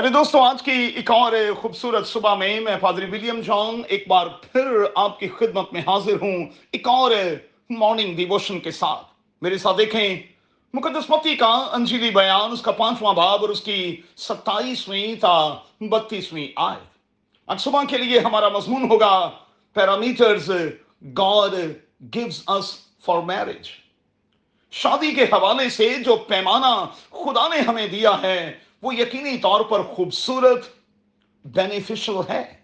میرے دوستوں آج کی ایک اور خوبصورت صبح میں میں پادری ولیم جان ایک بار پھر آپ کی خدمت میں حاضر ہوں، ایک اور مارننگ ڈیووشن کے ساتھ۔ میرے ساتھ دیکھیں، مقدس متی کا انجیلی بیان، اس کا پانچواں باب اور اس کی ستائیسویں تا بتیسویں آئے آج صبح کے لیے ہمارا مضمون ہوگا parameters God gives us for marriage شادی کے حوالے سے جو پیمانہ خدا نے ہمیں دیا ہے وہ یقینی طور پر خوبصورت بینیفیشل ہے۔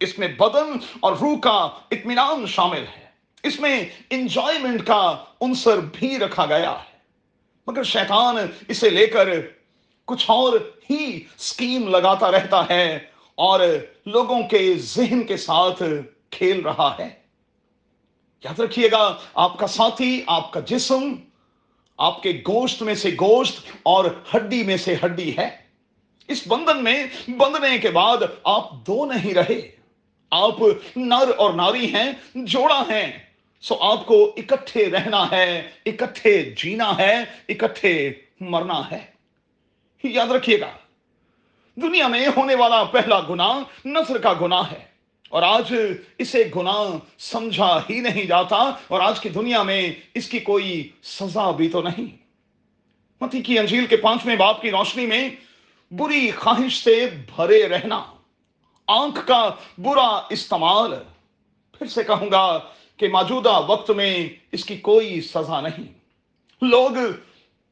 اس میں بدن اور روح کا اطمینان شامل ہے۔ اس میں انجوائمنٹ کا عنصر بھی رکھا گیا ہے۔ مگر شیطان اسے لے کر کچھ اور ہی سکیم لگاتا رہتا ہے اور لوگوں کے ذہن کے ساتھ کھیل رہا ہے۔ یاد رکھیے گا، آپ کا ساتھی، آپ کا جسم آپ کے گوشت میں سے گوشت اور ہڈی میں سے ہڈی ہے۔ اس بندن میں، بندنے کے بعد آپ دو نہیں رہے۔ آپ نر اور ناری ہیں، جوڑا ہیں۔ سو آپ کو اکٹھے رہنا ہے، اکٹھے جینا ہے، اکٹھے مرنا ہے۔ یاد رکھیے گا، دنیا میں ہونے والا پہلا گناہ نظر کا گناہ ہے۔ اور آج اسے گناہ سمجھا ہی نہیں جاتا اور آج کی دنیا میں اس کی کوئی سزا بھی تو نہیں۔ متی کی انجیل کے پانچویں باپ کی روشنی میں بری خواہش سے بھرے رہنا، آنکھ کا برا استعمال۔ پھر سے کہوں گا کہ موجودہ وقت میں اس کی کوئی سزا نہیں۔ لوگ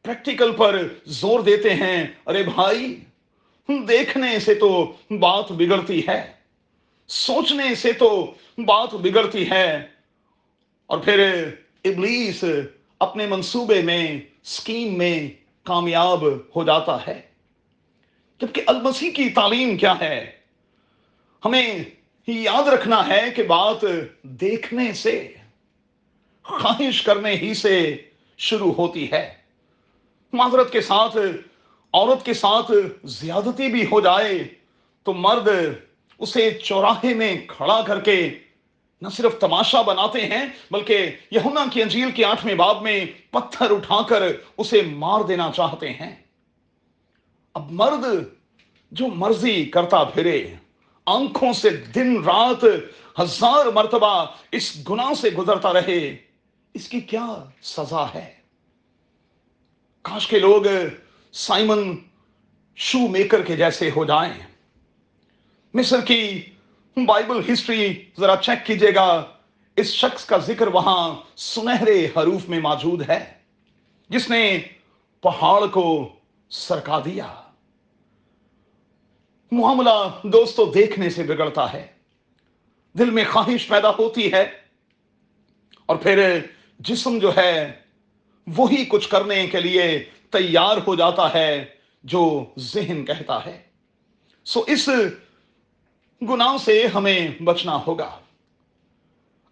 پریکٹیکل پر زور دیتے ہیں۔ ارے بھائی، دیکھنے سے تو بات بگڑتی ہے۔ سوچنے سے تو بات بگڑتی ہے۔ اور پھر ابلیس اپنے منصوبے میں، سکیم میں کامیاب ہو جاتا ہے۔ جبکہ المسیح کی تعلیم کیا ہے؟ ہمیں یاد رکھنا ہے کہ بات دیکھنے سے، خواہش کرنے ہی سے شروع ہوتی ہے۔ معذرت کے ساتھ، عورت کے ساتھ زیادتی بھی ہو جائے تو مرد اسے چوراہے میں کھڑا کر کے نہ صرف تماشا بناتے ہیں، بلکہ یہونا کی انجیل کے آٹھویں باب میں پتھر اٹھا کر اسے مار دینا چاہتے ہیں۔ اب مرد جو مرضی کرتا پھرے، آنکھوں سے دن رات ہزار مرتبہ اس گناہ سے گزرتا رہے، اس کی کیا سزا ہے؟ کاش کے لوگ سائمن شو میکر کے جیسے ہو جائیں۔ مصر کی بائبل ہسٹری ذرا چیک کیجیے گا۔ اس شخص کا ذکر وہاں سنہرے حروف میں موجود ہے، جس نے پہاڑ کو سرکا دیا۔ معاملہ دوستو دیکھنے سے بگڑتا ہے۔ دل میں خواہش پیدا ہوتی ہے۔ اور پھر جسم جو ہے، وہی کچھ کرنے کے لیے تیار ہو جاتا ہے جو ذہن کہتا ہے۔ سو اس گناہ سے ہمیں بچنا ہوگا۔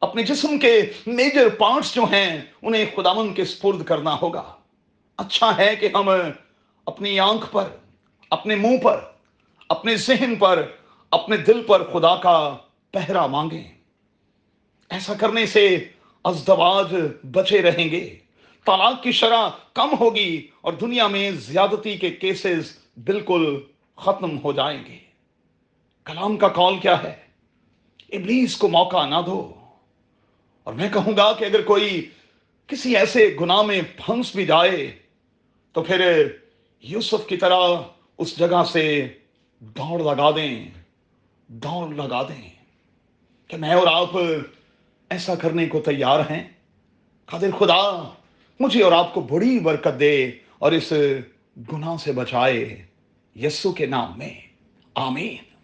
اپنے جسم کے میجر پارٹس جو ہیں، انہیں خداون کے سپرد کرنا ہوگا۔ اچھا ہے کہ ہم اپنی آنکھ پر، اپنے منہ پر، اپنے ذہن پر، اپنے دل پر خدا کا پہرا مانگیں۔ ایسا کرنے سے ازدواج بچے رہیں گے۔ طلاق کی شرح کم ہوگی اور دنیا میں زیادتی کے کیسز بالکل ختم ہو جائیں گے۔ کلام کا کال کیا ہے؟ ابلیس کو موقع نہ دو۔ اور میں کہوں گا کہ اگر کوئی کسی ایسے گناہ میں پھنس بھی جائے، تو پھر یوسف کی طرح اس جگہ سے دوڑ لگا دیں۔ دوڑ لگا دیں۔ کہ میں اور آپ ایسا کرنے کو تیار ہیں؟ قادر خدا، مجھے اور آپ کو بڑی برکت دے اور اس گناہ سے بچائے۔ یسو کے نام میں۔ آمین۔